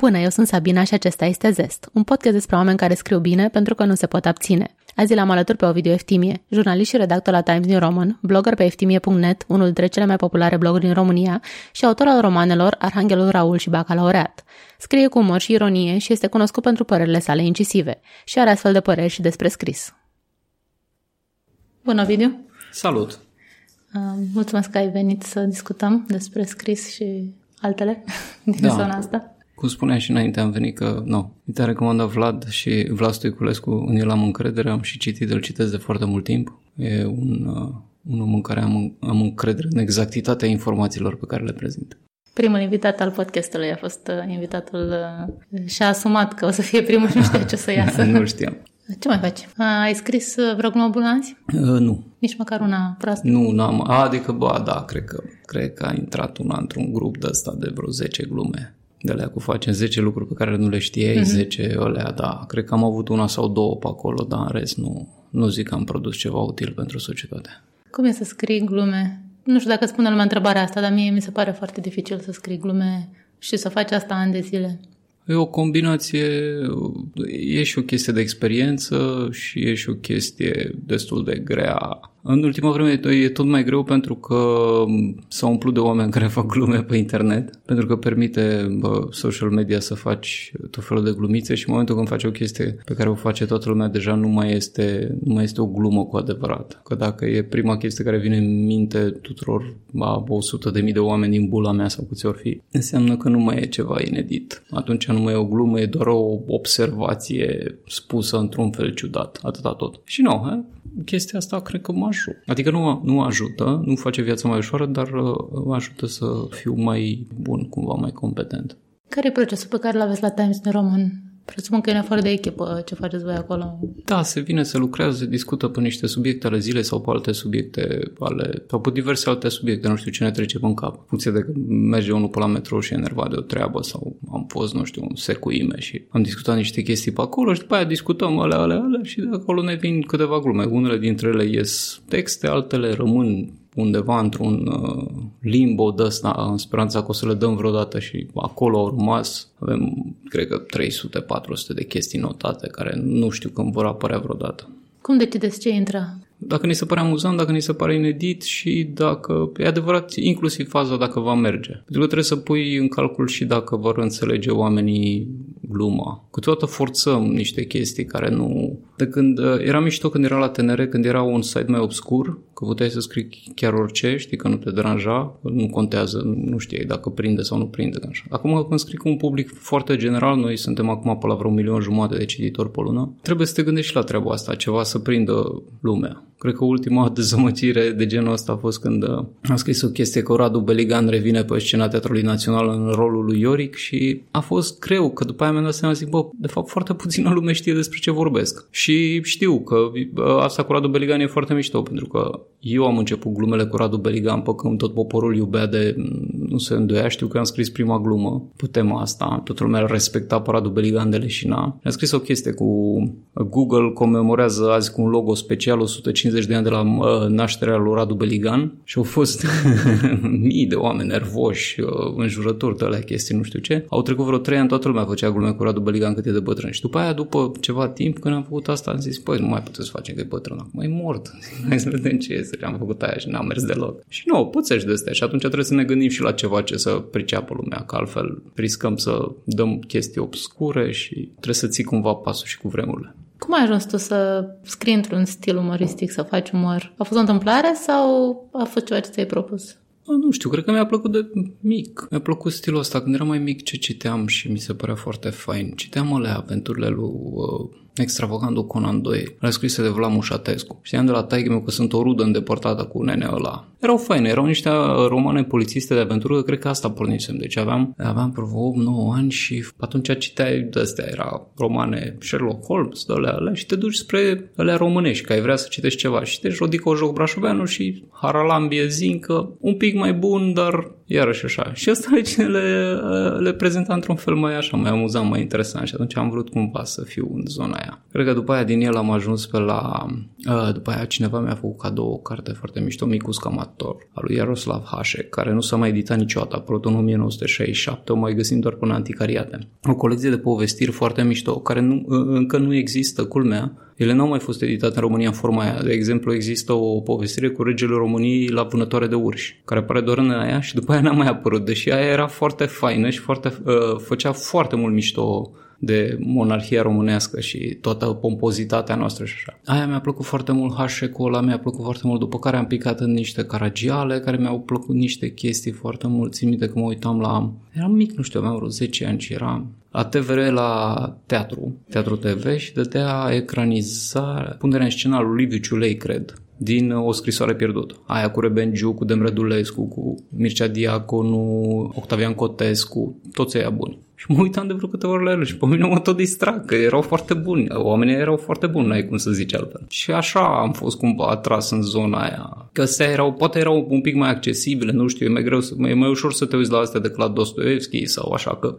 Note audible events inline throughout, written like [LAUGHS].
Bună, eu sunt Sabina și acesta este Zest, un podcast despre oameni care scriu bine pentru că nu se pot abține. Azi l-am alături pe Ovidiu Eftimie, jurnalist și redactor la Times New Roman, blogger pe eftimie.net, unul dintre cele mai populare bloguri din România, și autor al romanelor Arhanghelul Raul și Bacalaureat. Scrie cu umor și ironie și este cunoscut pentru părerile sale incisive și are astfel de păreri și despre scris. Bună, Ovidiu! Salut! Uh, mulțumesc că ai venit să discutăm despre scris și altele [LAUGHS] din Da. zona asta. Cum spuneam și înainte, am venit că, nu, mi te recomandat Vlad și Vlad Stoiculescu, în el am încredere, am și citit, îl citesc de foarte mult timp. E un, uh, un om în care am, am încredere în exactitatea informațiilor pe care le prezint. Primul invitat al podcastului a fost uh, invitatul uh, și-a asumat că o să fie primul și [LAUGHS] nu știa ce o să iasă. [LAUGHS] nu știam. Ce mai faci? A, ai scris uh, vreo glumă bună azi? Uh, nu, Nici măcar una proastă? nu, n-am, a, adică, ba, da, cred că, cred că a intrat una într-un grup de ăsta de vreo 10 glume. De alea cu facem 10 lucruri pe care nu le știai, Mhm. mm-hmm. 10 alea, da. Cred că am avut una sau două pe acolo, dar în rest nu, nu zic că am produs ceva util pentru societate. Cum e să scrii glume? Nu știu dacă spune lumea întrebarea asta, dar mie mi se pare foarte dificil să scrii glume și să faci asta ani de zile. E o combinație, e și o chestie de experiență și e și o chestie destul de grea. În ultima vreme e tot mai greu pentru că s-a umplut de oameni care fac glume pe internet, pentru că permite bă, social media să faci tot felul de glumițe și în momentul când faci o chestie pe care o face toată lumea deja nu mai este, nu mai este o glumă cu adevărat. Că dacă e prima chestie care vine în minte tuturor a 100 de mii de oameni din bula mea sau câți ori fi, înseamnă că nu mai e ceva inedit. Atunci nu mai e o glumă, e doar o observație spusă într-un fel ciudat. Atâta tot. Și nu, he? chestia asta cred că mă ajută. Adică nu, nu ajută, nu face viața mai ușoară, dar uh, mă ajută să fiu mai bun, cumva mai competent. Care e procesul pe care îl aveți la Times New Roman? Presupun că e în afară de echipă ce faceți voi acolo. Da, se vine, se lucrează, se discută pe niște subiecte ale zilei sau pe alte subiecte ale, sau pe diverse alte subiecte, nu știu ce ne trece pe în cap. În funcție de că merge unul pe la metrou și e enervat de o treabă sau am fost, nu știu, un secuime și am discutat niște chestii pe acolo și după aia discutăm alea, alea, alea și de acolo ne vin câteva glume. Unele dintre ele ies texte, altele rămân undeva într-un uh, limbo de ăsta în speranța că o să le dăm vreodată și acolo au rămas. Avem, cred că, 300-400 de chestii notate care nu știu când vor apărea vreodată. Cum decideți ce intră? Dacă ni se pare amuzant, dacă ni se pare inedit și dacă, e adevărat, inclusiv faza dacă va merge. Pentru că trebuie să pui în calcul și dacă vor înțelege oamenii gluma. Câteodată forțăm niște chestii care nu... De când era mișto când era la TNR, când era un site mai obscur, că puteai să scrii chiar orice, știi că nu te deranja, nu contează, nu știai dacă prinde sau nu prinde. Așa. Acum când scrii cu un public foarte general, noi suntem acum pe la vreo un milion jumate de cititori pe lună, trebuie să te gândești și la treaba asta, ceva să prindă lumea. Cred că ultima [LAUGHS] dezamăgire de genul ăsta a fost când uh, a scris o chestie că Radu Beligan revine pe scena Teatrului Național în rolul lui Ioric și a fost greu, că după aia mi-am dat seama, zic, bă, de fapt foarte puțină lume știe despre ce vorbesc. Și știu că uh, asta cu Radu Beligan e foarte mișto, pentru că eu am început glumele cu Radu Beligan pe când tot poporul iubea de, nu se îndoia, știu că am scris prima glumă pe tema asta, toată lumea respecta pe Radu Beligan de Leșina. Am scris o chestie cu Google comemorează azi cu un logo special 150 de ani de la uh, nașterea lui Radu Beligan și au fost [LAUGHS] mii de oameni nervoși, uh, înjurători de alea chestii, nu știu ce. Au trecut vreo trei ani, toată lumea făcea glume cu Radu Beligan cât e de bătrân. Și după aia, după ceva timp, când am făcut asta, am zis, păi, nu mai puteți să facem că e bătrân acum, e mort. [LAUGHS] Hai să vedem ce este. Și am făcut aia și n-am mers deloc. Și nu, pățești de astea și atunci trebuie să ne gândim și la ceva ce să priceapă lumea, că altfel riscăm să dăm chestii obscure și trebuie să ții cumva pasul și cu vremurile. Cum ai ajuns tu să scrii într-un stil umoristic, să faci umor? A fost o întâmplare sau a fost ceva ce ți-ai propus? A, nu știu, cred că mi-a plăcut de mic. Mi-a plăcut stilul ăsta. Când eram mai mic, ce citeam și mi se părea foarte fain. Citeam alea aventurile lui uh, extravagandul Conan 2, le scrise de Vlad Mușatescu. Știam de la taică meu că sunt o rudă îndepărtată cu nenea ăla. Erau faine, erau niște uh, romane polițiste de aventură, că cred că asta pornisem. Deci aveam, aveam vreo 8-9 ani și atunci citeai de astea, era romane Sherlock Holmes, de alea, alea și te duci spre alea românești, că ai vrea să citești ceva. Și deci Rodico Joc Brașoveanu și Haralambie Zincă, un pic mai bun, dar iarăși așa. Și asta cine [LAUGHS] le, le prezenta într-un fel mai așa, mai amuzant, mai interesant și atunci am vrut cumva să fiu în zona aia. Cred că după aia din el am ajuns pe la... După aia cineva mi-a făcut cadou o carte foarte mișto, Micus Camator, al lui Jaroslav Hașe, care nu s-a mai editat niciodată, a apărut în 1967, o mai găsim doar până anticariate. O colecție de povestiri foarte mișto, care nu, încă nu există, culmea, ele n-au mai fost editate în România în forma aia. De exemplu, există o povestire cu regele României la vânătoare de urși, care apare doar în aia și după aia n-a mai apărut, deși aia era foarte faină și foarte, uh, făcea foarte mult mișto de monarhia românească și toată pompozitatea noastră și așa. Aia mi-a plăcut foarte mult, Hașecul ăla mi-a plăcut foarte mult, după care am picat în niște caragiale care mi-au plăcut niște chestii foarte mult. Țin minte că mă uitam la... Eram mic, nu știu, aveam vreo 10 ani și eram la TVR la teatru, Teatru TV și dădea ecranizare, punerea în scenă lui Liviu Ciulei, cred, din O scrisoare pierdută. Aia cu Rebengiu, cu Demredulescu, cu Mircea Diaconu, Octavian Cotescu, toți ăia buni. Și mă uitam de vreo câteva ori la ele și pe mine mă tot distrag, că erau foarte buni. Oamenii erau foarte buni, n-ai cum să zici altfel. Și așa am fost cumva atras în zona aia. Că astea erau, poate erau un pic mai accesibile, nu știu, e mai greu, e mai ușor să te uiți la astea decât la Dostoevski sau așa că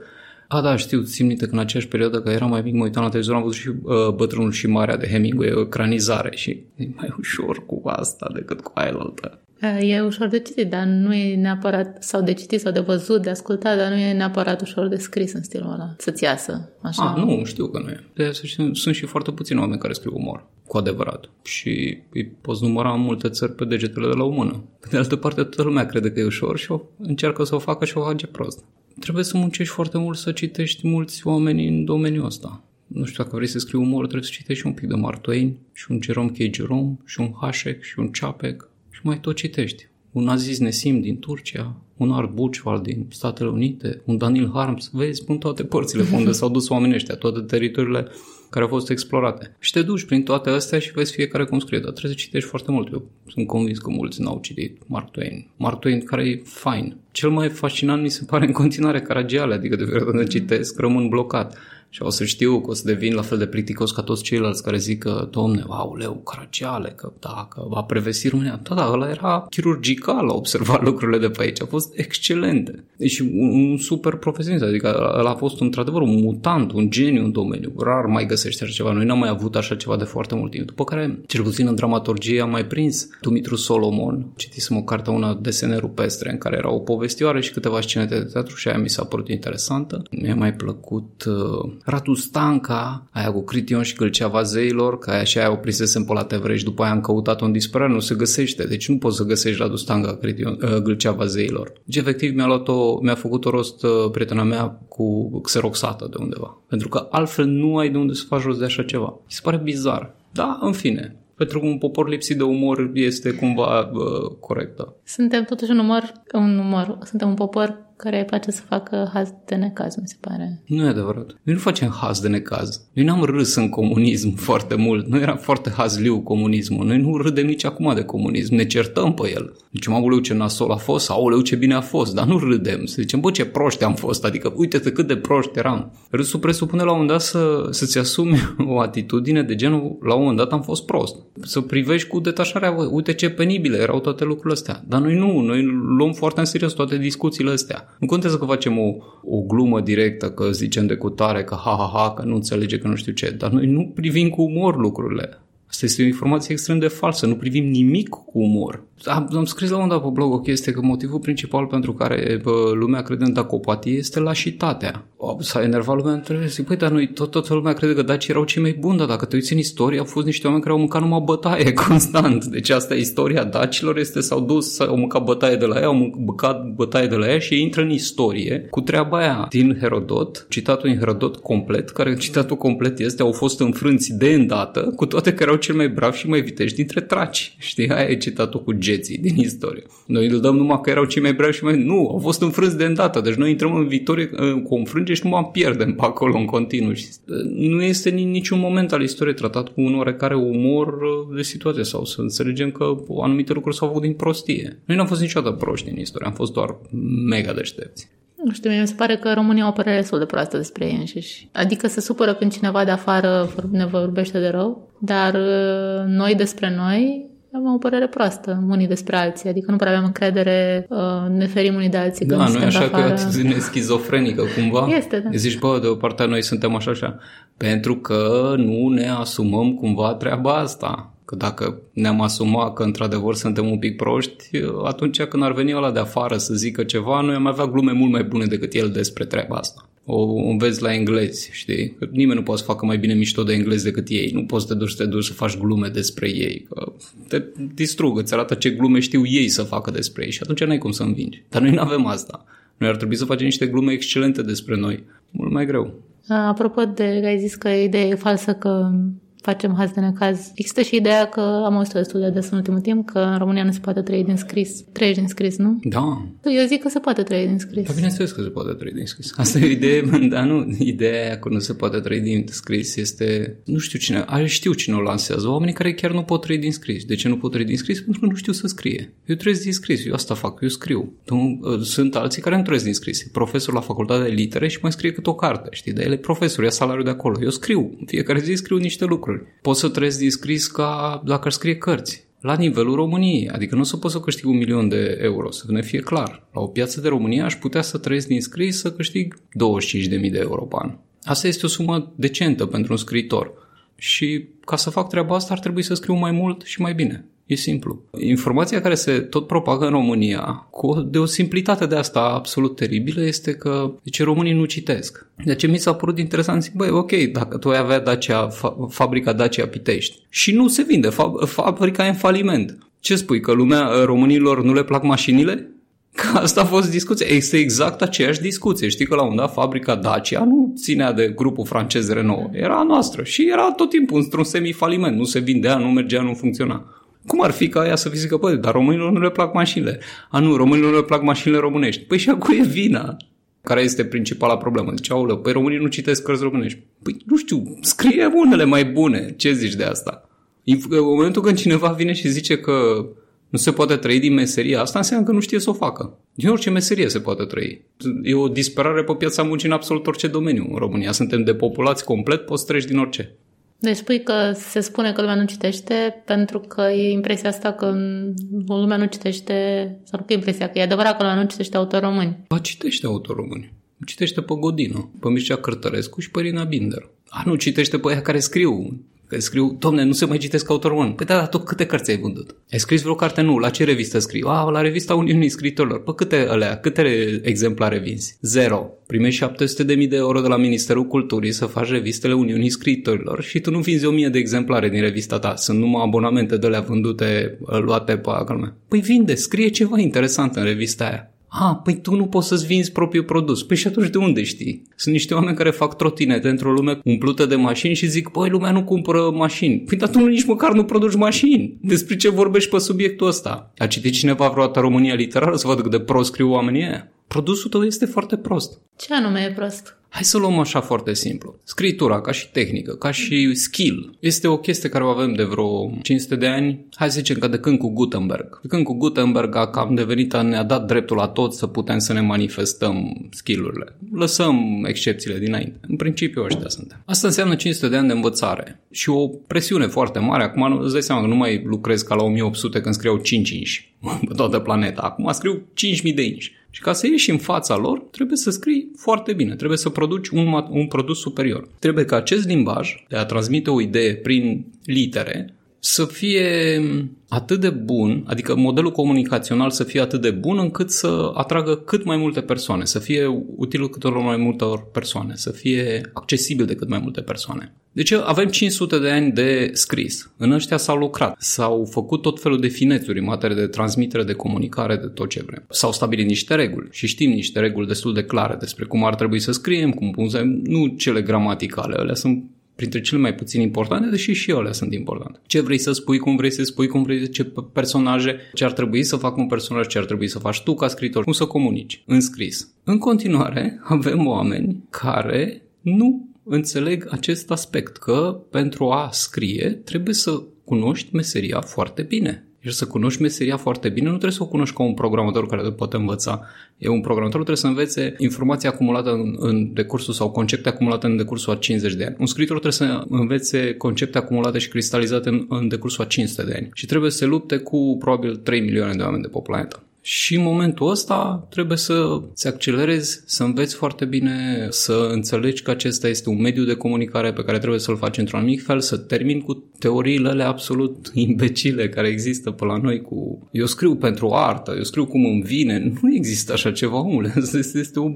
a, da, știu, țin minte că în aceeași perioadă, că eram mai mic, mă uitam la televizor, am văzut și uh, Bătrânul și Marea de Hemingway, o ecranizare și e mai ușor cu asta decât cu aia altă. E ușor de citit, dar nu e neapărat, sau de citit sau de văzut, de ascultat, dar nu e neapărat ușor de scris în stilul ăla, să-ți iasă. Așa. A, nu, știu că nu e. De sunt și foarte puțini oameni care scriu umor, cu adevărat. Și îi poți număra în multe țări pe degetele de la o mână. De altă parte, toată lumea crede că e ușor și o încearcă să o facă și o face prost. Trebuie să muncești foarte mult să citești mulți oameni în domeniul ăsta. Nu știu, dacă vrei să scrii umor, trebuie să citești un pic de Mark Twain și un Jerome K. Jerome și un Hashek și un Chapek și mai tot citești. Un Aziz Nesim din Turcia, un Art Buchwald din Statele Unite, un Daniel Harms, vezi, spun toate părțile pe unde s-au dus oamenii ăștia, toate teritoriile care au fost explorate. Și te duci prin toate astea și vezi fiecare cum scrie, dar trebuie să citești foarte mult. Eu sunt convins că mulți n-au citit Mark Twain. Mark Twain care e fain. Cel mai fascinant mi se pare în continuare Caragiale, adică de fiecare dată citesc, rămân blocat. Și o să știu că o să devin la fel de plicticos ca toți ceilalți care zic că, domne, leu, Caragiale, că da, că va prevesi România. Da, da, ăla era chirurgical, a observat lucrurile de pe aici. A fost excelente. Și un, un super profesionist, adică ăla a fost într-adevăr un mutant, un geniu în domeniu. Rar mai găsește așa ceva. Noi n-am mai avut așa ceva de foarte mult timp. După care, cel puțin în dramaturgie, am mai prins Dumitru Solomon. Citisem o carte, una Desene rupestre, în care era o povestioară și câteva scene de teatru și aia mi s-a părut interesantă. Mi-a mai plăcut uh, Ratu Stanca, aia cu Crition și Gâlceava zeilor, că aia și aia o prinsesem pe la TV și după aia am căutat-o în disperare, nu se găsește. Deci nu poți să găsești Radu Stanca, Crition, uh, Gâlceava zeilor. Deci efectiv mi-a, luat o, mi-a făcut o rost uh, prietena mea cu xeroxată de undeva. Pentru că altfel nu ai de unde să faci rost de așa ceva. Mi se pare bizar. Da, în fine, pentru că un popor lipsit de umor este cumva uh, corectă. Suntem totuși un număr, un număr, suntem un popor care îi place să facă haz de necaz, mi se pare. Nu e adevărat. Noi nu facem haz de necaz. Noi n-am râs în comunism foarte mult. Nu era foarte hazliu comunismul. Noi nu râdem nici acum de comunism. Ne certăm pe el. Zicem, aoleu ce nasol a fost, aoleu ce bine a fost, dar nu râdem. Să zicem, bă, ce proști am fost. Adică, uite-te cât de proști eram. Râsul presupune la un moment dat să, să-ți asumi [LAUGHS] o atitudine de genul, la un moment dat am fost prost. Să privești cu detașarea, uite ce penibile erau toate lucrurile astea. Dar noi nu, noi luăm foarte în serios toate discuțiile astea. Nu contează că facem o, o glumă directă, că zicem de cutare, că ha, ha, ha, că nu înțelege, că nu știu ce, dar noi nu privim cu umor lucrurile. Asta este o informație extrem de falsă, nu privim nimic cu umor. Am, am scris la un dat pe blog o chestie că motivul principal pentru care bă, lumea crede în dacopatie este lașitatea. S-a enervat lumea între zic, păi, dar noi tot, toată lumea crede că dacii erau cei mai buni, dar dacă te uiți în istorie, au fost niște oameni care au mâncat numai bătaie [LAUGHS] constant. Deci asta e istoria dacilor, este s-au dus, au mâncat bătaie de la ea, au mâncat bătaie de la ea și intră în istorie cu treaba aia din Herodot, citatul în Herodot complet, care [LAUGHS] citatul complet este au fost înfrânți de îndată, cu toate că erau cel mai brav și mai vitești dintre traci. Știi, aia e citatul cu geții din istorie. Noi îl dăm numai că erau cei mai bravi și mai... Nu, au fost înfrânți de îndată. Deci noi intrăm în viitorie cu o înfrângere și nu mai pierdem pe acolo în continuu. Și nu este niciun moment al istoriei tratat cu un oarecare umor uh, de situație sau să înțelegem că anumite lucruri s-au avut din prostie. Noi n-am fost niciodată proști în istorie, am fost doar mega deștepți. Nu știu, mi se pare că România au o părere destul de proastă despre ei înșiși. Adică se supără când cineva de afară ne vorbește de rău, dar uh, noi despre noi Aveam o părere proastă unii despre alții, adică nu prea aveam încredere, uh, ne ferim unii de alții Da, când nu e așa suntem că e afară. atitudine schizofrenică cumva? [LAUGHS] Este, da. Zici, bă, de o parte noi suntem așa așa, pentru că nu ne asumăm cumva treaba asta. Că dacă ne-am asumat că într-adevăr suntem un pic proști, atunci când ar veni ăla de afară să zică ceva, noi am avea glume mult mai bune decât el despre treaba asta. O înveți la englezi, știi? Că nimeni nu poate să facă mai bine mișto de englezi decât ei. Nu poți să te duci, să te duci să faci glume despre ei. Că te distrug, îți arată ce glume știu ei să facă despre ei și atunci n-ai cum să învingi. Dar noi nu avem asta. Noi ar trebui să facem niște glume excelente despre noi. Mult mai greu. Apropo de că ai zis că ideea e falsă că facem haz de necaz, există și ideea că am auzit destul de des în ultimul timp că în România nu se poate trăi din scris. Trăiești din scris, nu? Da, Eu zic că se poate trăi din scris. Dar bineînțeles că se poate trăi din scris. Asta e o idee, [LAUGHS] dar nu, ideea aia că nu se poate trăi din scris este, nu știu cine, are știu cine o lansează, oamenii care chiar nu pot trăi din scris. De ce nu pot trăi din scris? Pentru că nu știu să scrie. Eu trăiesc din scris, eu asta fac, eu scriu. Nu, sunt alții care nu trăiesc din scris. E profesor la facultatea de litere și mai scrie cât o carte, știi? Dar el e profesor, ia salariul de acolo. Eu scriu, în fiecare zi scriu niște lucruri. Pot să trăiesc din scris ca dacă ar scrie cărți la nivelul României. Adică nu o să pot să câștig un milion de euro, să ne fie clar. La o piață de România aș putea să trăiesc din scris să câștig 25.000 de euro pe an. Asta este o sumă decentă pentru un scriitor. Și ca să fac treaba asta ar trebui să scriu mai mult și mai bine. E simplu. Informația care se tot propagă în România, cu o, de o simplitate de asta absolut teribilă, este că deci, românii nu citesc. De ce mi s-a părut interesant, zic, băi, ok, dacă tu ai avea Dacia, fa- fabrica Dacia Pitești și nu se vinde, fa- fabrica e în faliment. Ce spui, că lumea românilor nu le plac mașinile? Că asta a fost discuția. Este exact aceeași discuție. Știi că la un dat fabrica Dacia nu ținea de grupul francez Renault. Era a noastră și era tot timpul într-un semifaliment. Nu se vindea, nu mergea, nu funcționa. Cum ar fi ca aia să fi zică, băi, dar românilor nu le plac mașinile. A, nu, românilor nu le plac mașinile românești. Păi și acum e vina. Care este principala problemă? Zice, aulă, păi românii nu citesc cărți românești. Păi nu știu, scrie unele mai bune. Ce zici de asta? În momentul când cineva vine și zice că nu se poate trăi din meseria asta, înseamnă că nu știe să o facă. Din orice meserie se poate trăi. E o disperare pe piața muncii în absolut orice domeniu. În România suntem depopulați complet, poți treci din orice. Deci spui că se spune că lumea nu citește pentru că e impresia asta că lumea nu citește, sau nu că e impresia, că e adevărat că lumea nu citește autori români. Ba, citește autori români. Citește pe Godină, pe Mircea Cărtărescu și pe Rina Binder. A, nu citește pe ea care scriu. Că scriu, domne, nu se mai citesc autor român. Păi da, dar tu câte cărți ai vândut? Ai scris vreo carte? Nu. La ce revistă scriu? A, la revista Uniunii Scritorilor. Pe câte alea? Câte exemplare vinzi? Zero. Primești 700.000 de euro de la Ministerul Culturii să faci revistele Uniunii Scritorilor și tu nu vinzi 1000 de exemplare din revista ta. Sunt numai abonamente de alea vândute, luate pe acolo. Păi vinde, scrie ceva interesant în revista aia. Ah, păi tu nu poți să-ți vinzi propriul produs. Păi și atunci de unde știi? Sunt niște oameni care fac trotinete într-o lume umplută de mașini și zic, băi, lumea nu cumpără mașini. Păi dar tu nici măcar nu produci mașini. Despre ce vorbești pe subiectul ăsta? A citit cineva vreodată România literară să vadă cât de prost scriu oamenii aia? Produsul tău este foarte prost. Ce anume e prost? Hai să luăm așa foarte simplu. Scritura, ca și tehnică, ca și skill, este o chestie care o avem de vreo 500 de ani. Hai să zicem că de când cu Gutenberg. De când cu Gutenberg a cam devenit, ne-a dat dreptul la tot să putem să ne manifestăm skillurile. Lăsăm excepțiile dinainte. În principiu ăștia suntem. Asta înseamnă 500 de ani de învățare și o presiune foarte mare. Acum îți dai seama că nu mai lucrez ca la 1800 când scriau 5 inși [LAUGHS] pe toată planeta. Acum scriu 5000 de inși. Și ca să ieși în fața lor, trebuie să scrii foarte bine, trebuie să produci un, un produs superior. Trebuie ca acest limbaj de a transmite o idee prin litere să fie atât de bun, adică modelul comunicațional să fie atât de bun încât să atragă cât mai multe persoane, să fie util cât mai multor persoane, să fie accesibil de cât mai multe persoane. Deci avem 500 de ani de scris. În ăștia s-au lucrat. S-au făcut tot felul de finețuri în materie de transmitere, de comunicare, de tot ce vrem. S-au stabilit niște reguli și știm niște reguli destul de clare despre cum ar trebui să scriem, cum punem, nu cele gramaticale, alea sunt printre cele mai puțin importante, deși și ele sunt importante. Ce vrei să spui, cum vrei să spui, cum vrei, ce personaje, ce ar trebui să facă un personaj, ce ar trebui să faci tu ca scriitor, cum să comunici, în scris. În continuare, avem oameni care nu înțeleg acest aspect, că pentru a scrie trebuie să cunoști meseria foarte bine. și să cunoști meseria foarte bine, nu trebuie să o cunoști ca un programator care te poate învăța. E un programator trebuie să învețe informația acumulată în, în decursul sau concepte acumulate în decursul a 50 de ani. Un scriitor trebuie să învețe concepte acumulate și cristalizate în, în decursul a 500 de ani. Și trebuie să se lupte cu probabil 3 milioane de oameni de pe planetă. Și în momentul ăsta trebuie să ți accelerezi, să înveți foarte bine, să înțelegi că acesta este un mediu de comunicare pe care trebuie să-l faci într-un anumit fel, să termin cu teoriile alea absolut [LAUGHS] imbecile care există pe la noi cu eu scriu pentru artă, eu scriu cum îmi vine. Nu există așa ceva, omule. [LAUGHS] Este o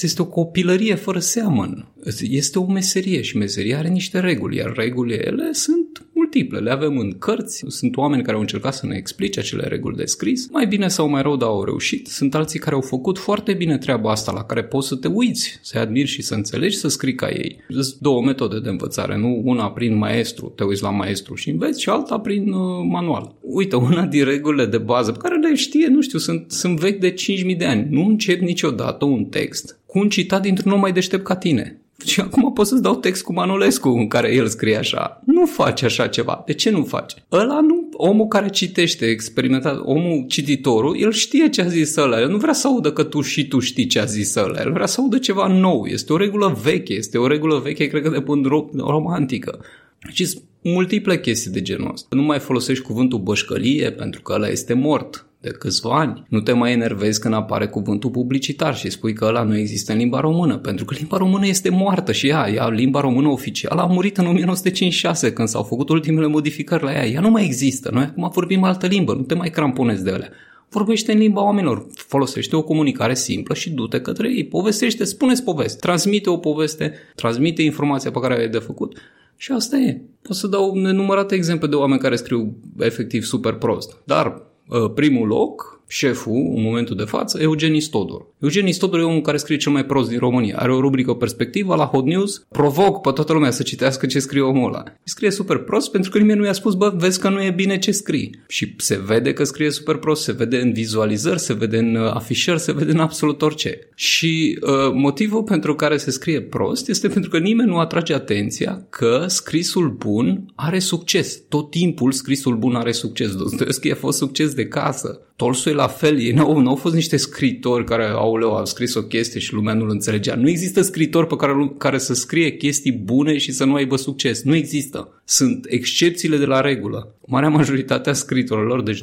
este o copilărie fără seamăn. Este o meserie și meseria are niște reguli, iar regulile ele sunt multiple. Le avem în cărți, sunt oameni care au încercat să ne explice acele reguli de scris. Mai bine sau mai rău, dar au reușit. Sunt alții care au făcut foarte bine treaba asta, la care poți să te uiți, să-i admiri și să înțelegi, să scrii ca ei. Sunt două metode de învățare, nu una prin maestru, te uiți la maestru și înveți, și alta prin uh, manual. Uite, una din regulile de bază pe care le știe, nu știu, sunt, sunt vechi de 5.000 de ani. Nu încep niciodată un text cu un citat dintr-un om mai deștept ca tine. Și acum pot să-ți dau text cu Manolescu în care el scrie așa. Nu face așa ceva. De ce nu face? Ăla nu, omul care citește, experimentat, omul cititorul, el știe ce a zis ăla. El nu vrea să audă că tu și tu știi ce a zis ăla. El vrea să audă ceva nou. Este o regulă veche. Este o regulă veche, cred că de până romantică. Și multiple chestii de genul ăsta. Nu mai folosești cuvântul bășcălie pentru că ăla este mort de câțiva ani. Nu te mai enervezi când apare cuvântul publicitar și spui că ăla nu există în limba română, pentru că limba română este moartă și ea, ea limba română oficială a murit în 1956 când s-au făcut ultimele modificări la ea. Ea nu mai există. Noi acum vorbim altă limbă, nu te mai cramponezi de alea. Vorbește în limba oamenilor, folosește o comunicare simplă și du-te către ei, povestește, spune-ți poveste, transmite o poveste, transmite informația pe care ai de făcut și asta e. Pot să dau nenumărate exemple de oameni care scriu efectiv super prost, dar Uh, primul loc șeful, în momentul de față, Eugen Istodor. Eugen Istodor e omul care scrie cel mai prost din România. Are o rubrică perspectivă la Hot News. Provoc pe toată lumea să citească ce scrie omul ăla. Scrie super prost pentru că nimeni nu i-a spus, bă, vezi că nu e bine ce scrii. Și se vede că scrie super prost, se vede în vizualizări, se vede în uh, afișări, se vede în absolut orice. Și uh, motivul pentru care se scrie prost este pentru că nimeni nu atrage atenția că scrisul bun are succes. Tot timpul scrisul bun are succes. Dostoevski a fost succes de casă. Tolstoi la fel, ei nu, nu au fost niște scritori care au, au scris o chestie și lumea nu-l înțelegea. Nu există scritori pe care, care să scrie chestii bune și să nu aibă succes. Nu există. Sunt excepțiile de la regulă. Marea majoritate a scritorilor, deci 95%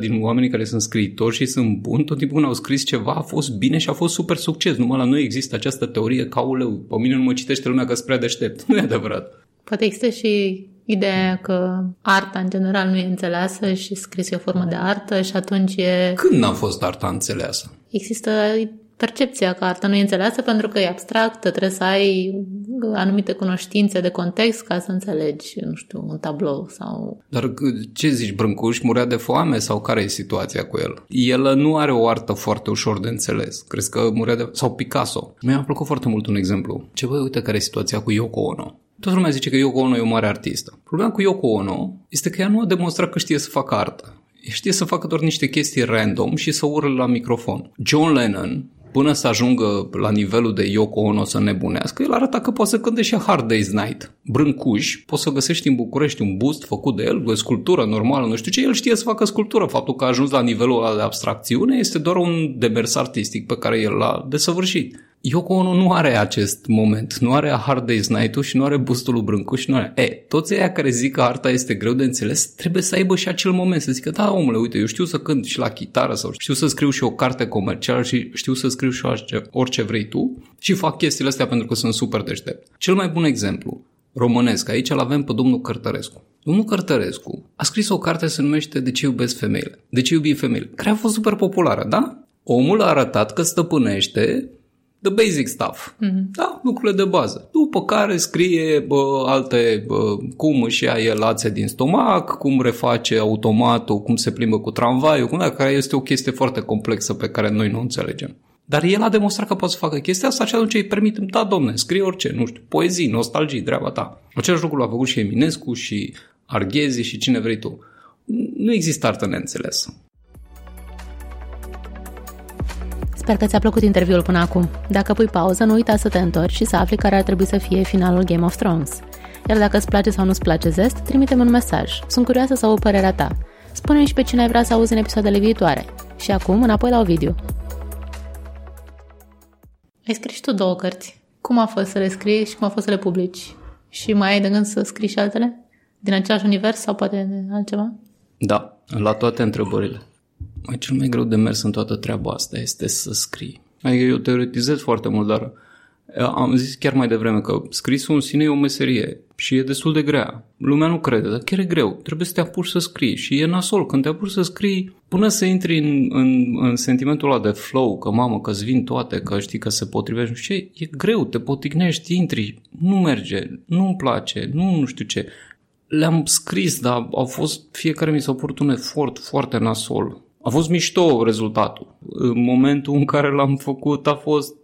din oamenii care sunt scritori și sunt buni, tot timpul când au scris ceva a fost bine și a fost super succes. Numai la noi există această teorie ca uleu. Pe mine nu mă citește lumea că spre deștept. [LAUGHS] Nu e adevărat. Poate există și Ideea că arta în general nu e înțeleasă și scris e o formă de artă și atunci e... Când n-a fost arta înțeleasă? Există percepția că arta nu e înțeleasă pentru că e abstractă, trebuie să ai anumite cunoștințe de context ca să înțelegi, nu știu, un tablou sau... Dar ce zici, Brâncuș murea de foame sau care e situația cu el? El nu are o artă foarte ușor de înțeles. Crezi că murea de... sau Picasso. Mi-a plăcut foarte mult un exemplu. Ce băi, uite care e situația cu Yoko Ono. Toată lumea zice că Yoko Ono e o mare artistă. Problema cu Yoko Ono este că ea nu a demonstrat că știe să facă artă. Știe să facă doar niște chestii random și să urle la microfon. John Lennon, până să ajungă la nivelul de Yoko Ono să nebunească, el arată că poate să cânte și Hard Day's Night. Brâncuș, poți să găsești în București un bust făcut de el, o sculptură normală, nu știu ce, el știe să facă sculptură. Faptul că a ajuns la nivelul ăla de abstracțiune este doar un demers artistic pe care el l-a desăvârșit. Yoko Ono nu are acest moment, nu are a Hard Day's Night-ul și nu are bustul lui Brâncu și nu are... E, toți aia care zic că arta este greu de înțeles, trebuie să aibă și acel moment, să zică, da, omule, uite, eu știu să cânt și la chitară sau știu să scriu și o carte comercială și știu să scriu și orice, orice vrei tu și fac chestiile astea pentru că sunt super deștept. Cel mai bun exemplu, românesc, aici îl avem pe domnul Cărtărescu. Domnul Cărtărescu a scris o carte se numește De ce iubesc femeile? De ce iubi femeile? Care a fost super populară, da? Omul a arătat că stăpânește the basic stuff. Mm-hmm. Da, lucrurile de bază. După care scrie bă, alte, bă, cum își ia el lațe din stomac, cum reface automatul, cum se plimbă cu tramvaiul, cum, da, care este o chestie foarte complexă pe care noi nu înțelegem. Dar el a demonstrat că poate să facă chestia asta și atunci îi permitem, da, domne, scrie orice, nu știu, poezii, nostalgii, treaba ta. Același lucru l-a făcut și Eminescu și Arghezi și cine vrei tu. Nu există artă neînțeleasă. Sper că ți-a plăcut interviul până acum. Dacă pui pauză, nu uita să te întorci și să afli care ar trebui să fie finalul Game of Thrones. Iar dacă îți place sau nu-ți place Zest, trimite-mi un mesaj. Sunt curioasă să aud părerea ta. Spune-mi și pe cine ai vrea să auzi în episoadele viitoare. Și acum, înapoi la Ovidiu. Ai scris și tu două cărți. Cum a fost să le scrii și cum a fost să le publici? Și mai ai de gând să scrii și altele? Din același univers sau poate altceva? Da, la toate întrebările. Mai cel mai greu de mers în toată treaba asta este să scrii. Adică eu teoretizez foarte mult, dar am zis chiar mai devreme că scrisul în sine e o meserie și e destul de grea. Lumea nu crede, dar chiar e greu. Trebuie să te apuci să scrii și e nasol. Când te apuci să scrii, până să intri în, în, în sentimentul ăla de flow, că mamă, că-ți vin toate, că știi că se potrivește, nu știu ce, e greu, te potignești, intri, nu merge, nu-mi place, nu nu știu ce. Le-am scris, dar au fost, fiecare mi s-a părut un efort foarte nasol a fost mișto rezultatul. În momentul în care l-am făcut a fost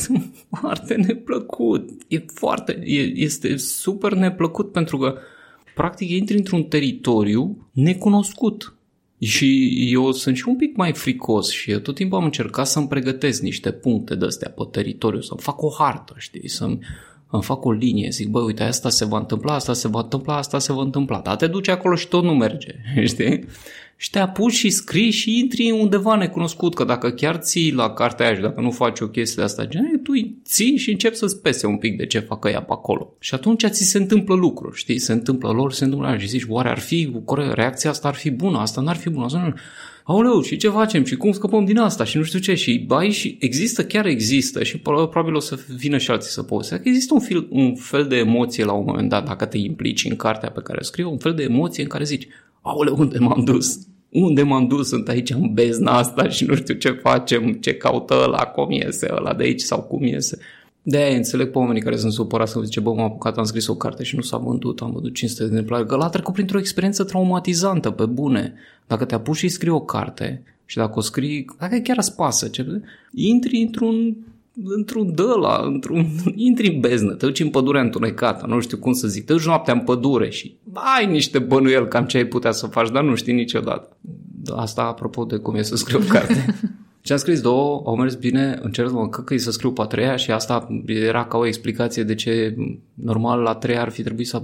[LAUGHS] foarte neplăcut. E foarte, e, este super neplăcut pentru că practic intri într-un teritoriu necunoscut. Și eu sunt și un pic mai fricos și eu tot timpul am încercat să-mi pregătesc niște puncte de astea pe teritoriu, să-mi fac o hartă, știi, să-mi îmi fac o linie, zic, băi, uite, asta se va întâmpla, asta se va întâmpla, asta se va întâmpla. Dar te duci acolo și tot nu merge, [LAUGHS] știi? și te apuci și scrii și intri undeva necunoscut, că dacă chiar ții la cartea aia și dacă nu faci o chestie de asta, gen, tu ții și începi să-ți pese un pic de ce fac ea pe acolo. Și atunci ți se întâmplă lucruri, știi? Se întâmplă lor, se întâmplă și zici, oare ar fi, reacția asta ar fi bună, asta n-ar fi bună, asta nu aoleu, și ce facem și cum scăpăm din asta și nu știu ce și bai și există, chiar există și probabil o să vină și alții să povestească, există un fel, un fel de emoție la un moment dat dacă te implici în cartea pe care o scriu, un fel de emoție în care zici, aoleu, unde m-am dus? Unde m-am dus? Sunt aici în bezna asta și nu știu ce facem, ce caută ăla, cum iese ăla de aici sau cum iese. De aia înțeleg pe oamenii care sunt supărați să zice, bă, m-am apucat, am scris o carte și nu s-a vândut, am văzut 500 de exemplare, că l-a trecut printr-o experiență traumatizantă, pe bune. Dacă te apuci și scrii o carte și dacă o scrii, dacă chiar îți pasă, ce, intri într-un într-un dăla, într-un, [LAUGHS] intri în beznă, te duci în pădurea întunecată, nu știu cum să zic, te duci noaptea în pădure și ai niște bănuiel cam ce ai putea să faci, dar nu știi niciodată. Asta apropo de cum e să scriu o carte. [LAUGHS] Și am scris două, au mers bine, încerc mă căcăi să scriu pe a treia și asta era ca o explicație de ce normal la treia ar fi trebuit să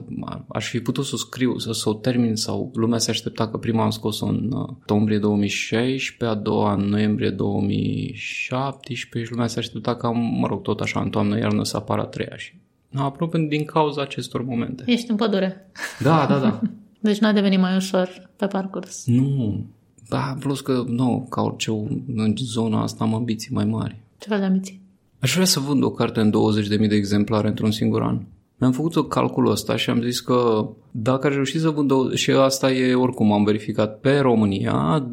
aș fi putut să o scriu, să, să o termin sau lumea se aștepta că prima am scos-o în uh, octombrie 2016, a doua în noiembrie 2017 și lumea se aștepta că mă rog, tot așa în toamnă iarnă să apară a treia și aproape din cauza acestor momente. Ești în pădure. Da, da, da. [LAUGHS] Deci n-a devenit mai ușor pe parcurs. Nu, da, plus că, nu, ca orice în zona asta am ambiții mai mari. Ce fel de ambiții? Aș vrea să vând o carte în 20.000 de exemplare într-un singur an. Mi-am făcut o calculul ăsta și am zis că dacă aș reuși să vând, și asta e oricum am verificat pe România,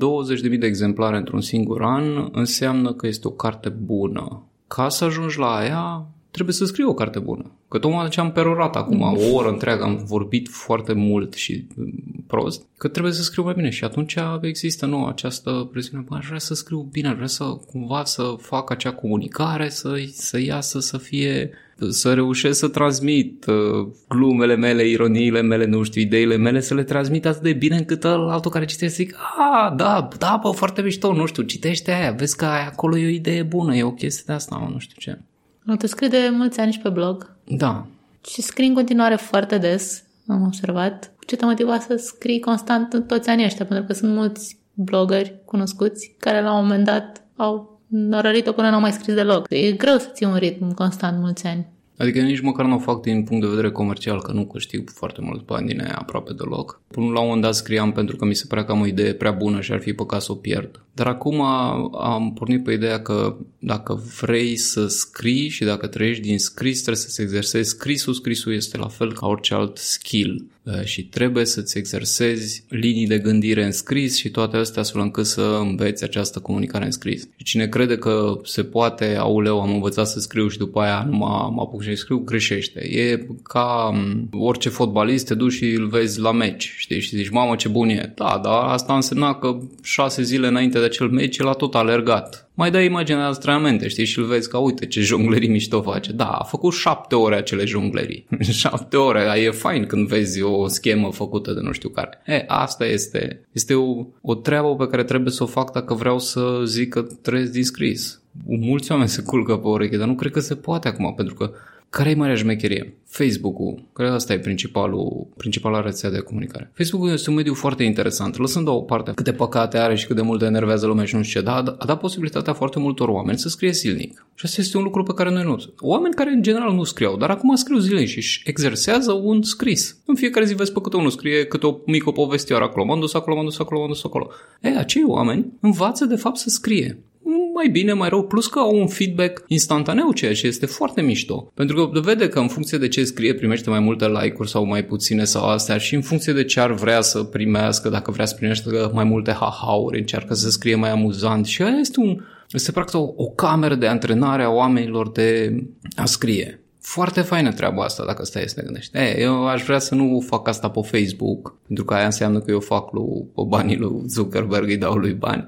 20.000 de exemplare într-un singur an înseamnă că este o carte bună. Ca să ajungi la aia, trebuie să scriu o carte bună. Că tocmai ce am perorat acum, o oră întreagă, am vorbit foarte mult și mm, prost, că trebuie să scriu mai bine și atunci există, nu, această presiune, bă, aș vrea să scriu bine, aș vrea să cumva să fac acea comunicare, să, să iasă, să fie, să reușesc să transmit uh, glumele mele, ironiile mele, nu știu, ideile mele, să le transmit atât de bine încât altul care citește zic, a, da, da, bă, foarte mișto, nu știu, citește aia, vezi că acolo e o idee bună, e o chestie de asta, nu știu ce. Nu, tu scrii de mulți ani și pe blog. Da. Și scrii în continuare foarte des, am observat. Ce te motiva să scrii constant în toți anii ăștia? Pentru că sunt mulți blogări cunoscuți care la un moment dat au nărărit-o până n-au mai scris deloc. E greu să ții un ritm constant mulți ani. Adică nici măcar nu o fac din punct de vedere comercial, că nu câștig foarte mult bani din aia aproape deloc. Până la un moment dat scriam pentru că mi se părea că am o idee prea bună și ar fi păcat să o pierd. Dar acum am pornit pe ideea că dacă vrei să scrii și dacă trăiești din scris, trebuie să-ți exersezi scrisul. Scrisul este la fel ca orice alt skill și trebuie să-ți exersezi linii de gândire în scris și toate astea astfel încât să înveți această comunicare în scris. Și cine crede că se poate, auleu, am învățat să scriu și după aia nu mă, mă apuc și scriu, greșește. E ca orice fotbalist, te duci și îl vezi la meci, știi, și zici, mamă ce bun e. Da, dar asta însemna că șase zile înainte de acel meci el a tot alergat mai dai imaginea antrenamente, știi, și îl vezi că, uite, ce jonglerii mișto face. Da, a făcut șapte ore acele jonglerii. [LAUGHS] șapte ore, e fain când vezi o schemă făcută de nu știu care. E, asta este. Este o, o treabă pe care trebuie să o fac dacă vreau să zic că trăiesc din scris. Mulți oameni se culcă pe ureche, dar nu cred că se poate acum, pentru că Care e marea șmecherie? Facebook-ul, care asta e principalul, principala rețea de comunicare. Facebook-ul este un mediu foarte interesant, lăsând o parte câte păcate are și cât de mult enervează lumea și nu știu ce, dar a, a dat posibilitatea foarte multor oameni să scrie zilnic. Și asta este un lucru pe care noi nu. Oameni care în general nu scriau, dar acum scriu zilnic și își exersează un scris. În fiecare zi vezi pe câte unul scrie câte o mică povestioară acolo. M-am dus acolo, m-am dus acolo, m-am dus acolo. E, acei oameni învață de fapt să scrie mai bine, mai rău, plus că au un feedback instantaneu, ceea ce este foarte mișto. Pentru că vede că în funcție de ce scrie primește mai multe like-uri sau mai puține sau astea și în funcție de ce ar vrea să primească, dacă vrea să primească mai multe ha-ha-uri, încearcă să scrie mai amuzant și aia este un, este practic o, o cameră de antrenare a oamenilor de a scrie. Foarte faină treaba asta, dacă stai să te gândești. E, eu aș vrea să nu fac asta pe Facebook, pentru că aia înseamnă că eu fac lui, pe banii lui Zuckerberg, îi dau lui bani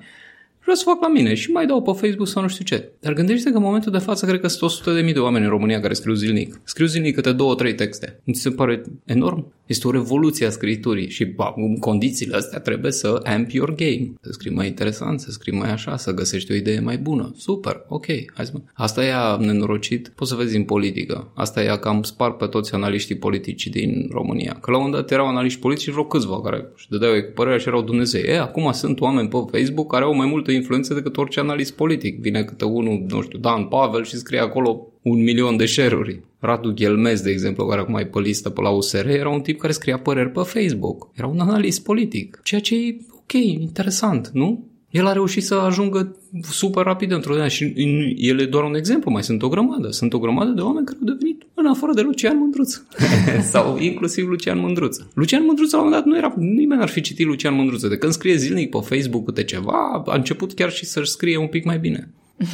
vreau să fac la mine și mai dau pe Facebook sau nu știu ce. Dar gândește că în momentul de față cred că sunt 100 de mii de oameni în România care scriu zilnic. Scriu zilnic câte două, trei texte. Nu ți se pare enorm? Este o revoluție a scriturii și ba, în condițiile astea trebuie să amp your game. Să scrii mai interesant, să scrii mai așa, să găsești o idee mai bună. Super, ok, hai să Asta e a nenorocit, poți să vezi în politică. Asta e cam spar pe toți analiștii politici din România. Că la un dat erau analiști politici vreo câțiva care își dădeau părerea și erau Dumnezeu. E, acum sunt oameni pe Facebook care au mai multe influență decât orice analist politic. Vine câte unul, nu știu, Dan Pavel și scrie acolo un milion de share-uri. Radu Ghelmez, de exemplu, care acum e pe listă pe la USR, era un tip care scria păreri pe Facebook. Era un analist politic. Ceea ce e ok, interesant, nu? El a reușit să ajungă super rapid într-o zi și el e doar un exemplu, mai sunt o grămadă. Sunt o grămadă de oameni care au devenit în afară de Lucian Mândruț. [LAUGHS] Sau inclusiv Lucian Mândruț. Lucian Mândruț la un moment dat nu era, nimeni n-ar fi citit Lucian Mândruț. De când scrie zilnic pe Facebook câte ceva, a început chiar și să-și scrie un pic mai bine. [LAUGHS]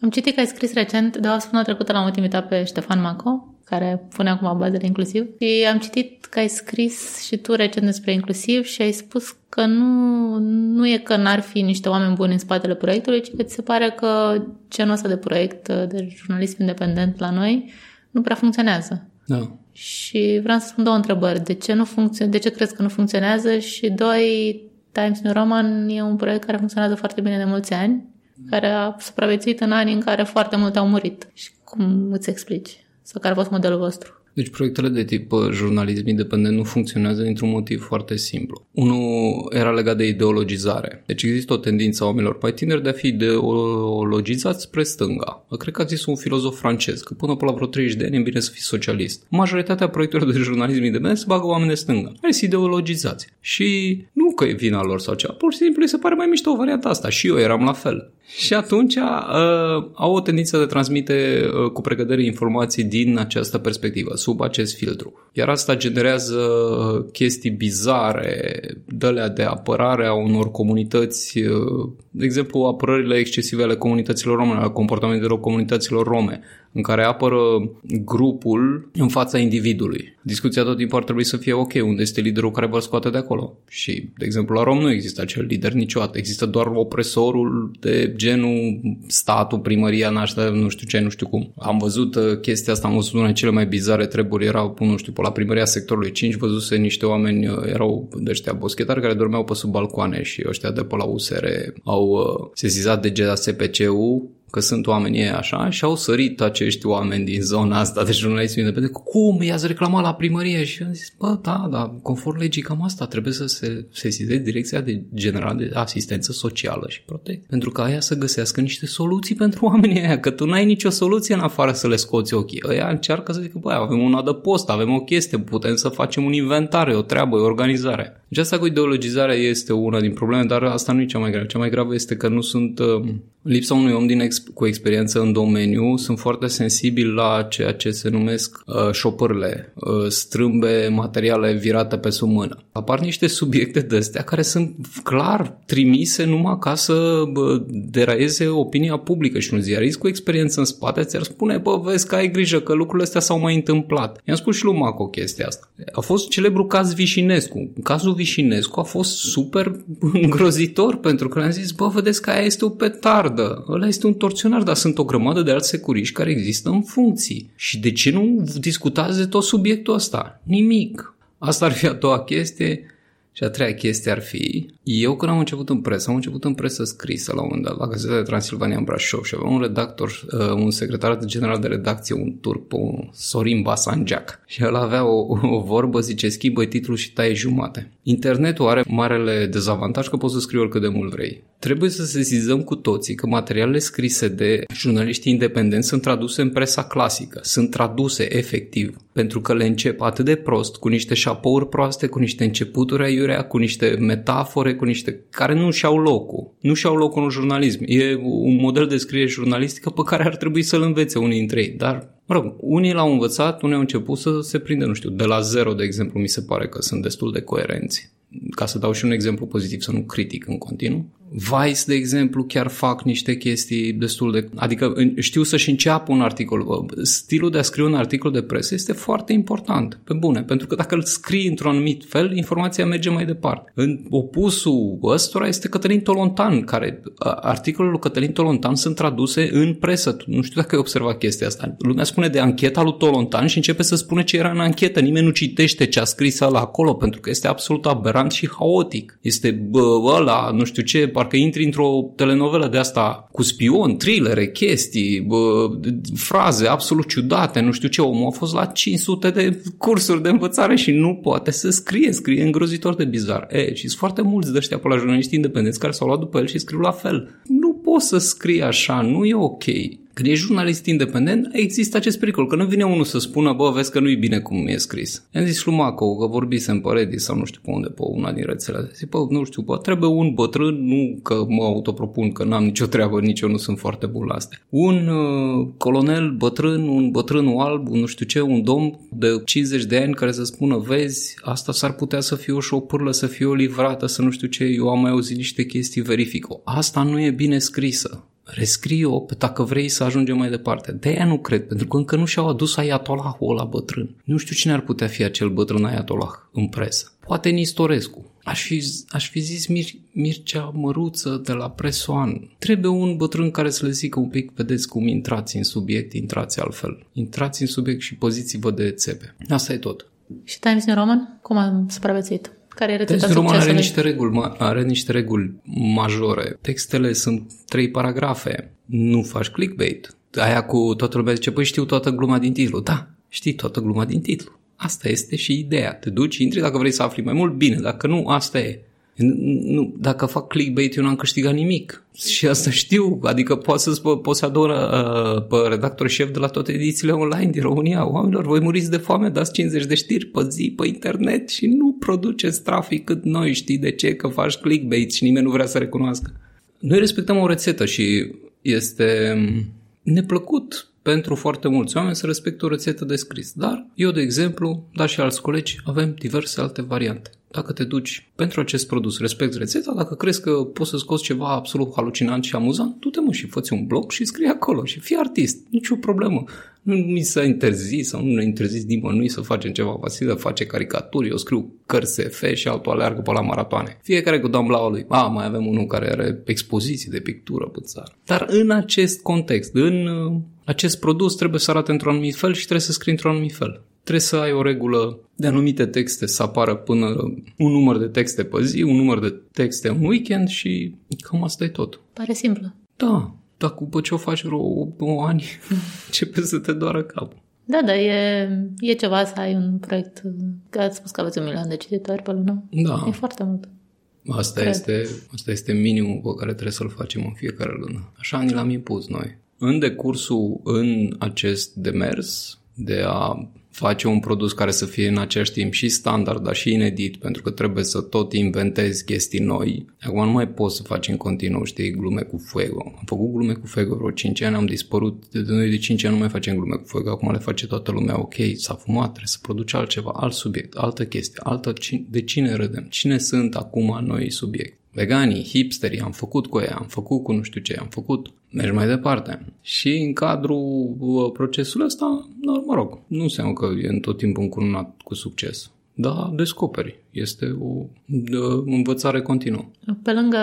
Am citit că ai scris recent, de o săptămână trecută l-am invitat pe Ștefan Maco, care pune acum bazele inclusiv. Și am citit că ai scris și tu recent despre inclusiv și ai spus că nu, nu e că n-ar fi niște oameni buni în spatele proiectului, ci că ți se pare că genul ăsta de proiect de jurnalism independent la noi nu prea funcționează. Da. Și vreau să spun două întrebări. De ce, nu funcționează, de ce crezi că nu funcționează? Și doi, Times New Roman e un proiect care funcționează foarte bine de mulți ani, care a supraviețuit în anii în care foarte multe au murit. Și cum îți explici? Sau care a fost modelul vostru? Deci proiectele de tip uh, jurnalism independent nu funcționează dintr-un motiv foarte simplu. Unul era legat de ideologizare. Deci există o tendință a oamenilor mai tineri de a fi ideologizați spre stânga. Cred că a zis un filozof francez că până pe la vreo 30 de ani e bine să fii socialist. Majoritatea proiectelor de jurnalism independent se bagă oameni de stânga. Hai să ideologizați. Și nu că e vina lor sau ceva, pur și simplu îi se pare mai mișto varianta asta. Și eu eram la fel. Și atunci uh, au o tendință de transmite uh, cu pregădere informații din această perspectivă, sub acest filtru. Iar asta generează chestii bizare, dălea de apărare a unor comunități, uh, de exemplu, apărările excesive ale comunităților române, ale comportamentelor comunităților rome, în care apără grupul în fața individului. Discuția tot timpul ar trebui să fie ok, unde este liderul care vă scoate de acolo. Și, de exemplu, la Rom nu există acel lider niciodată. Există doar opresorul de genul statul, primăria, naște, nu știu ce, nu știu cum. Am văzut uh, chestia asta, am văzut una cele mai bizare treburi, erau, nu știu, pe la primăria sectorului 5, văzuse niște oameni, uh, erau de ăștia boschetari care dormeau pe sub balcoane și ăștia de pe la USR au uh, sesizat de GASPC-ul că sunt oamenii așa și au sărit acești oameni din zona asta de jurnalism independent. Cum? I-ați reclamat la primărie? Și am zis, bă, da, da, conform legii cam asta, trebuie să se sesizeze Direcția de General de Asistență Socială și Protecție. Pentru că aia să găsească niște soluții pentru oamenii aia, că tu n-ai nicio soluție în afară să le scoți ochii. Aia încearcă să zică, băi, avem un adăpost, avem o chestie, putem să facem un inventar, o treabă, o organizare. Deci asta cu ideologizarea este una din probleme, dar asta nu e cea mai gravă. Cea mai gravă este că nu sunt uh, lipsa unui om din ex- cu experiență în domeniu, sunt foarte sensibil la ceea ce se numesc uh, șopârle, uh, strâmbe materiale virate pe sub mână. Apar niște subiecte de astea care sunt clar trimise numai ca să uh, deraieze opinia publică și un ziarist cu experiență în spate ți-ar spune, bă, vezi că ai grijă că lucrurile astea s-au mai întâmplat. I-am spus și lui Maco chestia asta. A fost celebru caz Vișinescu. Cazul Vișinescu a fost super îngrozitor [LAUGHS] pentru că le-am zis, bă, vedeți că aia este o petardă, ăla este un torționar, dar sunt o grămadă de alți securiști care există în funcții. Și de ce nu discutați de tot subiectul ăsta? Nimic. Asta ar fi a doua chestie. Și a treia chestie ar fi, Eu când am început în presă, am început în presă scrisă la un moment dat, la Gazeta de Transilvania în Brașov și aveam un redactor, uh, un secretar general de redacție, un turc, un Sorin Basanjac. Și el avea o, o vorbă, zice, schimbă titlul și taie jumate. Internetul are marele dezavantaj că poți să scrii oricât de mult vrei. Trebuie să sesizăm cu toții că materialele scrise de jurnaliști independenți sunt traduse în presa clasică, sunt traduse efectiv, pentru că le încep atât de prost, cu niște șapouri proaste, cu niște începuturi aiurea, cu niște metafore, cu niște care nu și-au locul. Nu și-au locul în jurnalism. E un model de scriere jurnalistică pe care ar trebui să-l învețe unii dintre ei, dar Mă rog, unii l-au învățat, unii au început să se prindă, nu știu, de la zero, de exemplu, mi se pare că sunt destul de coerenți. Ca să dau și un exemplu pozitiv, să nu critic în continuu. Vice, de exemplu, chiar fac niște chestii destul de... Adică știu să-și înceapă un articol. Stilul de a scrie un articol de presă este foarte important, pe bune, pentru că dacă îl scrii într-un anumit fel, informația merge mai departe. În opusul ăstora este Cătălin Tolontan, care articolele lui Cătălin Tolontan sunt traduse în presă. Nu știu dacă ai observat chestia asta. Lumea spune de ancheta lui Tolontan și începe să spune ce era în anchetă. Nimeni nu citește ce a scris ăla acolo, pentru că este absolut aberant și haotic. Este bă, ăla, nu știu ce, parcă intri într-o telenovelă de asta cu spion, thrillere, chestii, bă, fraze absolut ciudate, nu știu ce, omul a fost la 500 de cursuri de învățare și nu poate să scrie, scrie îngrozitor de bizar. E, și sunt foarte mulți de ăștia pe la jurnaliști independenți care s-au luat după el și scriu la fel. Nu poți să scrii așa, nu e ok. Când ești jurnalist independent, există acest pericol, că nu vine unul să spună, bă, vezi că nu e bine cum e scris. I-am zis lui Maco, că vorbisem pe Reddit sau nu știu pe unde, pe una din rețele. Zic, bă, nu știu, bă, trebuie un bătrân, nu că mă autopropun, că n-am nicio treabă, nici eu nu sunt foarte bun la astea. Un uh, colonel bătrân, un bătrân alb, un nu știu ce, un domn de 50 de ani care să spună, vezi, asta s-ar putea să fie o șopârlă, să fie o livrată, să nu știu ce, eu am mai auzit niște chestii, verific. Asta nu e bine scrisă rescrie-o dacă vrei să ajungem mai departe. De aia nu cred, pentru că încă nu și-au adus Ayatollahul ăla bătrân. Nu știu cine ar putea fi acel bătrân Ayatollah în presă. Poate Nistorescu. Aș fi, aș fi zis Mir- Mircea Măruță de la Presoan. Trebuie un bătrân care să le zică un pic, vedeți cum intrați în subiect, intrați altfel. Intrați în subiect și poziți-vă de țepe. Asta e tot. Și Times New Roman? Cum am supraviețuit? Care e rețeta roman are niște reguli, are niște reguli majore. Textele sunt trei paragrafe. Nu faci clickbait. Aia cu toată lumea zice, păi știu toată gluma din titlu. Da, știi toată gluma din titlu. Asta este și ideea. Te duci, intri dacă vrei să afli mai mult, bine. Dacă nu, asta e. Nu, dacă fac clickbait, eu n-am câștigat nimic. Și asta știu. Adică poți să poți să adoră uh, pe redactor șef de la toate edițiile online din România. Oamenilor, voi muriți de foame, dați 50 de știri pe zi pe internet și nu produceți trafic cât noi. Știi de ce? Că faci clickbait și nimeni nu vrea să recunoască. Noi respectăm o rețetă și este neplăcut pentru foarte mulți oameni să respecte o rețetă de scris. Dar eu, de exemplu, dar și alți colegi, avem diverse alte variante. Dacă te duci pentru acest produs, respecti rețeta, dacă crezi că poți să scoți ceva absolut halucinant și amuzant, tu te mă și fă un blog și scrie acolo și fii artist. Nici o problemă. Nu mi s-a interzis sau nu ne-a interzis nimănui să facem ceva. Vasile face caricaturi, eu scriu cărți SF și altul aleargă pe la maratoane. Fiecare cu doamblaua lui. A, mai avem unul care are expoziții de pictură pe țară. Dar în acest context, în uh, acest produs trebuie să arate într-un anumit fel și trebuie să scrie într-un anumit fel. Trebuie să ai o regulă de anumite texte să apară până un număr de texte pe zi, un număr de texte în weekend și cam asta e tot. Pare simplu. Da, dar după ce o faci vreo o ani, [LAUGHS] începe să te doară capul. Da, da, e, e ceva să ai un proiect, că ați spus că aveți un milion de cititori pe lună. Da. E foarte mult. Asta este, asta este minimul pe care trebuie să-l facem în fiecare lună. Așa ni l-am impus noi. În decursul, în acest demers de a face un produs care să fie în același timp și standard, dar și inedit, pentru că trebuie să tot inventezi chestii noi. Acum nu mai poți să faci în continuu, știi, glume cu fuego. Am făcut glume cu fuego vreo 5 ani, am dispărut, de noi de 5 ani nu mai facem glume cu fuego, acum le face toată lumea, ok, s-a fumat, trebuie să produci altceva, alt subiect, altă chestie, altă, de cine râdem, cine sunt acum noi subiect veganii, hipsterii, am făcut cu ei, am făcut cu nu știu ce, am făcut, mergi mai departe. Și în cadrul uh, procesului ăsta, mă rog, nu înseamnă că e în tot timpul încununat cu succes. Da, descoperi. Este o de învățare continuă. Pe lângă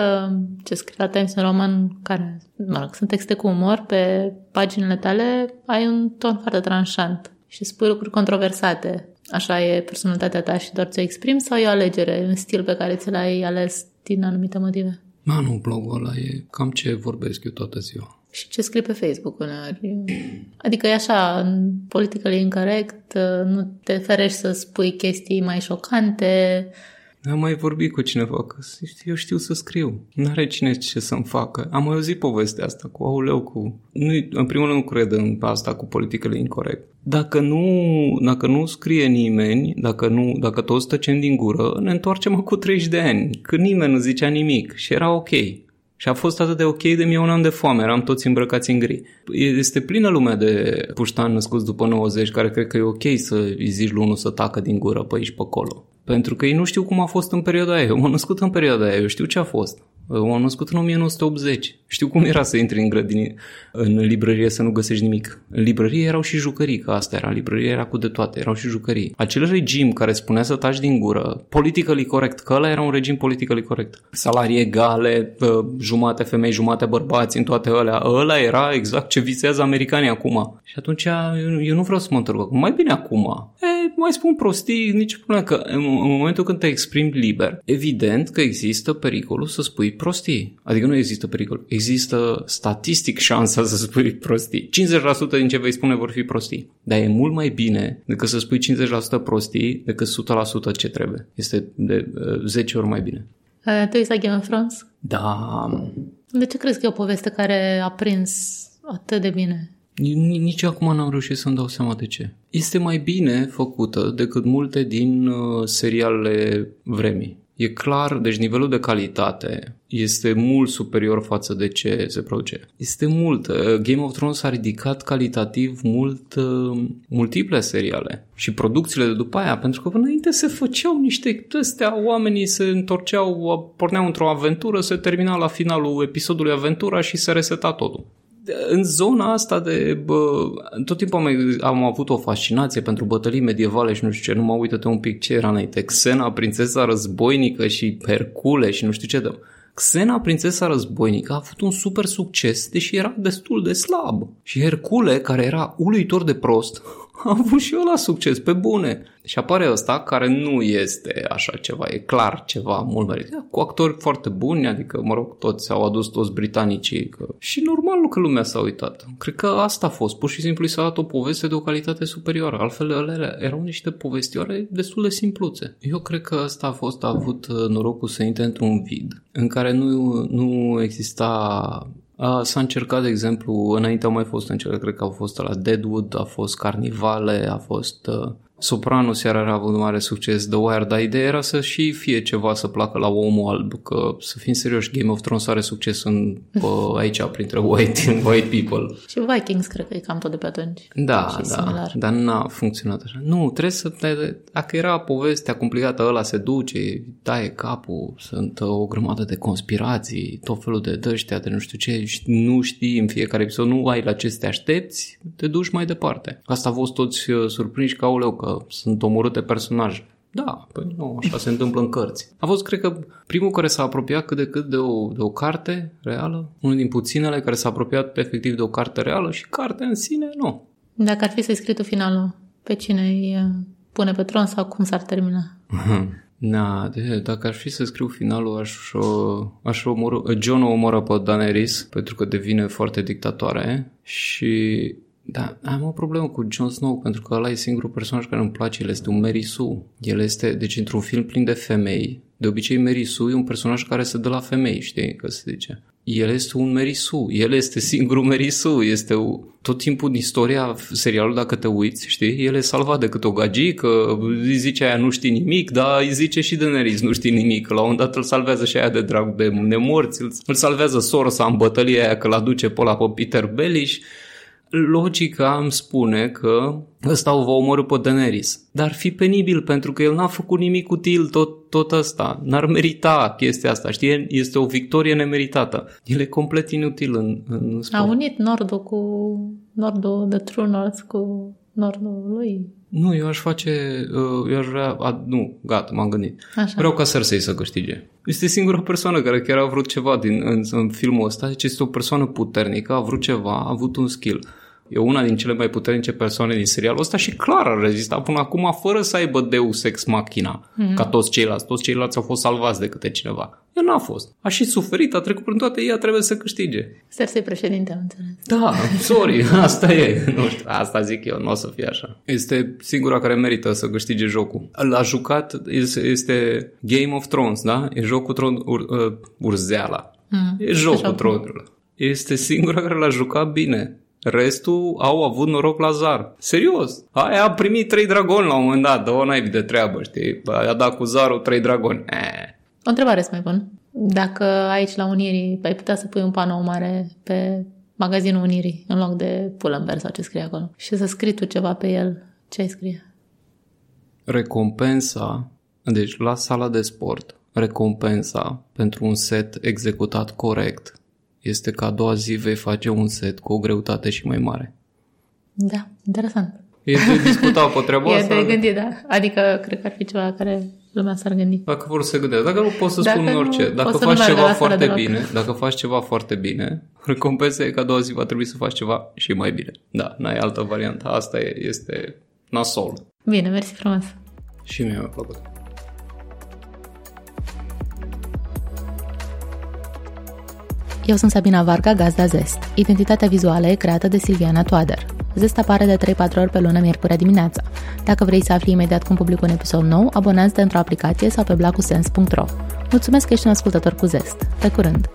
ce scrii la Times în roman, care mă rog, sunt texte cu umor, pe paginile tale ai un ton foarte tranșant și spui lucruri controversate. Așa e personalitatea ta și doar ți-o exprimi sau e o alegere, un stil pe care ți l-ai ales din anumite motive? Ma, nu, blogul ăla e cam ce vorbesc eu toată ziua. Și ce scrii pe Facebook uneori. Adică e așa, politically incorrect, nu te ferești să spui chestii mai șocante, am mai vorbit cu cineva că eu știu să scriu. Nu are cine ce să-mi facă. Am mai auzit povestea asta cu auleu, cu... Nu, în primul rând nu cred în asta cu politicele incorrect. Dacă nu, dacă nu scrie nimeni, dacă, nu, dacă toți tăcem din gură, ne întoarcem cu 30 de ani, când nimeni nu zicea nimic și era ok. Și a fost atât de ok de mie un an de foame, eram toți îmbrăcați în gri. Este plină lumea de puștani născuți după 90 care cred că e ok să îi zici lui unul să tacă din gură pe aici pe acolo. Pentru că ei nu știu cum a fost în perioada aia. Eu m-am născut în perioada aia, eu știu ce a fost. M-am născut în 1980. Știu cum era să intri în grădini, în librărie să nu găsești nimic. În librărie erau și jucării, că asta era. Librărie era cu de toate, erau și jucării. Acel regim care spunea să taci din gură, politically corect, că ăla era un regim politically corect. Salarii egale, jumate femei, jumate bărbați, în toate alea. Ăla era exact ce visează americanii acum. Și atunci eu nu vreau să mă întorc Mai bine acum. E, mai spun prostii, nici problemă că în, în momentul când te exprimi liber, evident că există pericolul să spui prostii. Adică nu există pericol. Există statistic șansa să spui prostii. 50% din ce vei spune vor fi prostii. Dar e mult mai bine decât să spui 50% prostii decât 100% ce trebuie. Este de uh, 10 ori mai bine. Uh, tu ești Game of Thrones? Da. De ce crezi că e o poveste care a prins atât de bine? Nici acum n-am reușit să-mi dau seama de ce. Este mai bine făcută decât multe din uh, serialele vremii. E clar, deci nivelul de calitate este mult superior față de ce se produce. Este mult. Uh, Game of Thrones a ridicat calitativ mult uh, multiple seriale și producțiile de după aia, pentru că până înainte se făceau niște astea, oamenii se întorceau, porneau într-o aventură, se termina la finalul episodului aventura și se reseta totul în zona asta de... Bă, tot timpul am, am avut o fascinație pentru bătălii medievale și nu știu ce, nu mă uită un pic ce era înainte. Xena, prințesa războinică și Hercule și nu știu ce. De... Xena, prințesa războinică, a avut un super succes, deși era destul de slab. Și Hercule, care era uluitor de prost, a avut și eu la succes, pe bune. Și apare ăsta care nu este așa ceva, e clar ceva mult meritat. Cu actori foarte buni, adică, mă rog, toți au adus toți britanicii. Că... Și normal că lumea s-a uitat. Cred că asta a fost. Pur și simplu i s-a dat o poveste de o calitate superioară. Altfel, ele erau niște povestioare destul de simpluțe. Eu cred că asta a fost, a avut uh, norocul să intre într-un vid în care nu, nu exista a, s-a încercat, de exemplu, înainte au mai fost încercat, cred că au fost la Deadwood, a fost Carnivale, a fost uh, Sopranos iar a avut mare succes The Wire, dar ideea era să și fie ceva să placă la omul alb, că să fim serioși, Game of Thrones are succes în, pe, [LAUGHS] aici, printre white, white people. Și Vikings cred că e cam tot de pe atunci. Da, da, similar. dar n-a funcționat așa. Nu, trebuie să, dacă era povestea complicată, ăla se duce, taie capul, sunt o grămadă de conspirații, tot felul de dăștia, de nu știu ce, nu știi în fiecare episod, nu ai la ce să te aștepți, te duci mai departe. Asta a fost toți uh, surprinși ca auleu, că sunt omorâte personaje. Da, păi nu, așa se întâmplă în cărți. A fost, cred că, primul care s-a apropiat cât de cât de o, de o carte reală, unul din puținele care s-a apropiat efectiv de o carte reală și cartea în sine, nu. Dacă ar fi să-i scrii tu finalul, pe cine îi uh, pune pe tron sau cum s-ar termina? Na, [LAUGHS] de, dacă ar fi să scriu finalul, aș, aș omoră, John o omoră pe Daenerys pentru că devine foarte dictatoare și da, am o problemă cu Jon Snow pentru că ăla e singurul personaj care îmi place, el este un Mary Sue. El este, deci într-un film plin de femei, de obicei Mary Sue e un personaj care se dă la femei, știi, că se zice. El este un Mary Sue, el este singurul Mary Sue, este o, tot timpul în istoria serialului, dacă te uiți, știi, el e salvat de câte o gagică, îi zice aia nu știi nimic, dar îi zice și de Neris nu știi nimic, la un moment dat îl salvează și aia de drag de nemorți, îl salvează Sorsa în bătălia aia că l-aduce pe ăla pe Peter Bellish, logica îmi spune că ăsta o va omorâ pe Daenerys. Dar fi penibil pentru că el n-a făcut nimic util tot, tot ăsta. N-ar merita chestia asta, știi? Este o victorie nemeritată. El e complet inutil în, în sport. A unit nordul cu nordul de True North cu nordul lui. Nu, eu aș face, uh, eu aș vrea, a, nu, gata, m-am gândit. Așa. Vreau ca Cersei să câștige. Este singura persoană care chiar a vrut ceva din, în, în filmul ăsta, deci este o persoană puternică, a vrut ceva, a avut un skill. E una din cele mai puternice persoane din serialul ăsta și clar a rezistat până acum fără să aibă Deus Ex Machina, mm-hmm. ca toți ceilalți. Toți ceilalți au fost salvați de câte cineva. El n-a fost. A și suferit, a trecut prin toate, ea trebuie să câștige. Cersei președinte, am înțeles. Da, sorry, [LAUGHS] asta e. Nu știu, asta zic eu, nu o să fie așa. Este singura care merită să câștige jocul. L-a jucat, este Game of Thrones, da? E jocul tron, ur, uh, urzeala. Mm, e jocul tronului. Este singura care l-a jucat bine. Restul au avut noroc la zar. Serios. Aia a primit trei dragoni la un moment dat. Dă-o naibii de treabă, știi? A dat cu zarul trei dragoni. Eh. O întrebare să mai pun. Dacă aici la Unirii ai putea să pui un panou mare pe magazinul Unirii în loc de Pull&Bear sau ce scrie acolo și să scrii tu ceva pe el, ce ai scrie? Recompensa, deci la sala de sport, recompensa pentru un set executat corect este că a doua zi vei face un set cu o greutate și mai mare. Da, interesant. E de discutat pe treaba asta? [LAUGHS] E de gândit, da. Adică cred că ar fi ceva care lumea s-ar gândi. Dacă vor să gândească. Dacă nu pot să dacă spun orice. Dacă faci ceva foarte bine, dacă faci ceva foarte bine, [LAUGHS] recompensa e că a doua zi va trebui să faci ceva și mai bine. Da, n-ai altă variantă. Asta e, este nasol. Bine, mersi frumos. Și mie mi-a plăcut. Eu sunt Sabina Varga, gazda Zest. Identitatea vizuală e creată de Silviana Toader. Zest apare de 3-4 ori pe lună, miercurea dimineața. Dacă vrei să afli imediat cum public un episod nou, abonează-te într-o aplicație sau pe blacusens.ro. Mulțumesc că ești un ascultător cu Zest. Pe curând!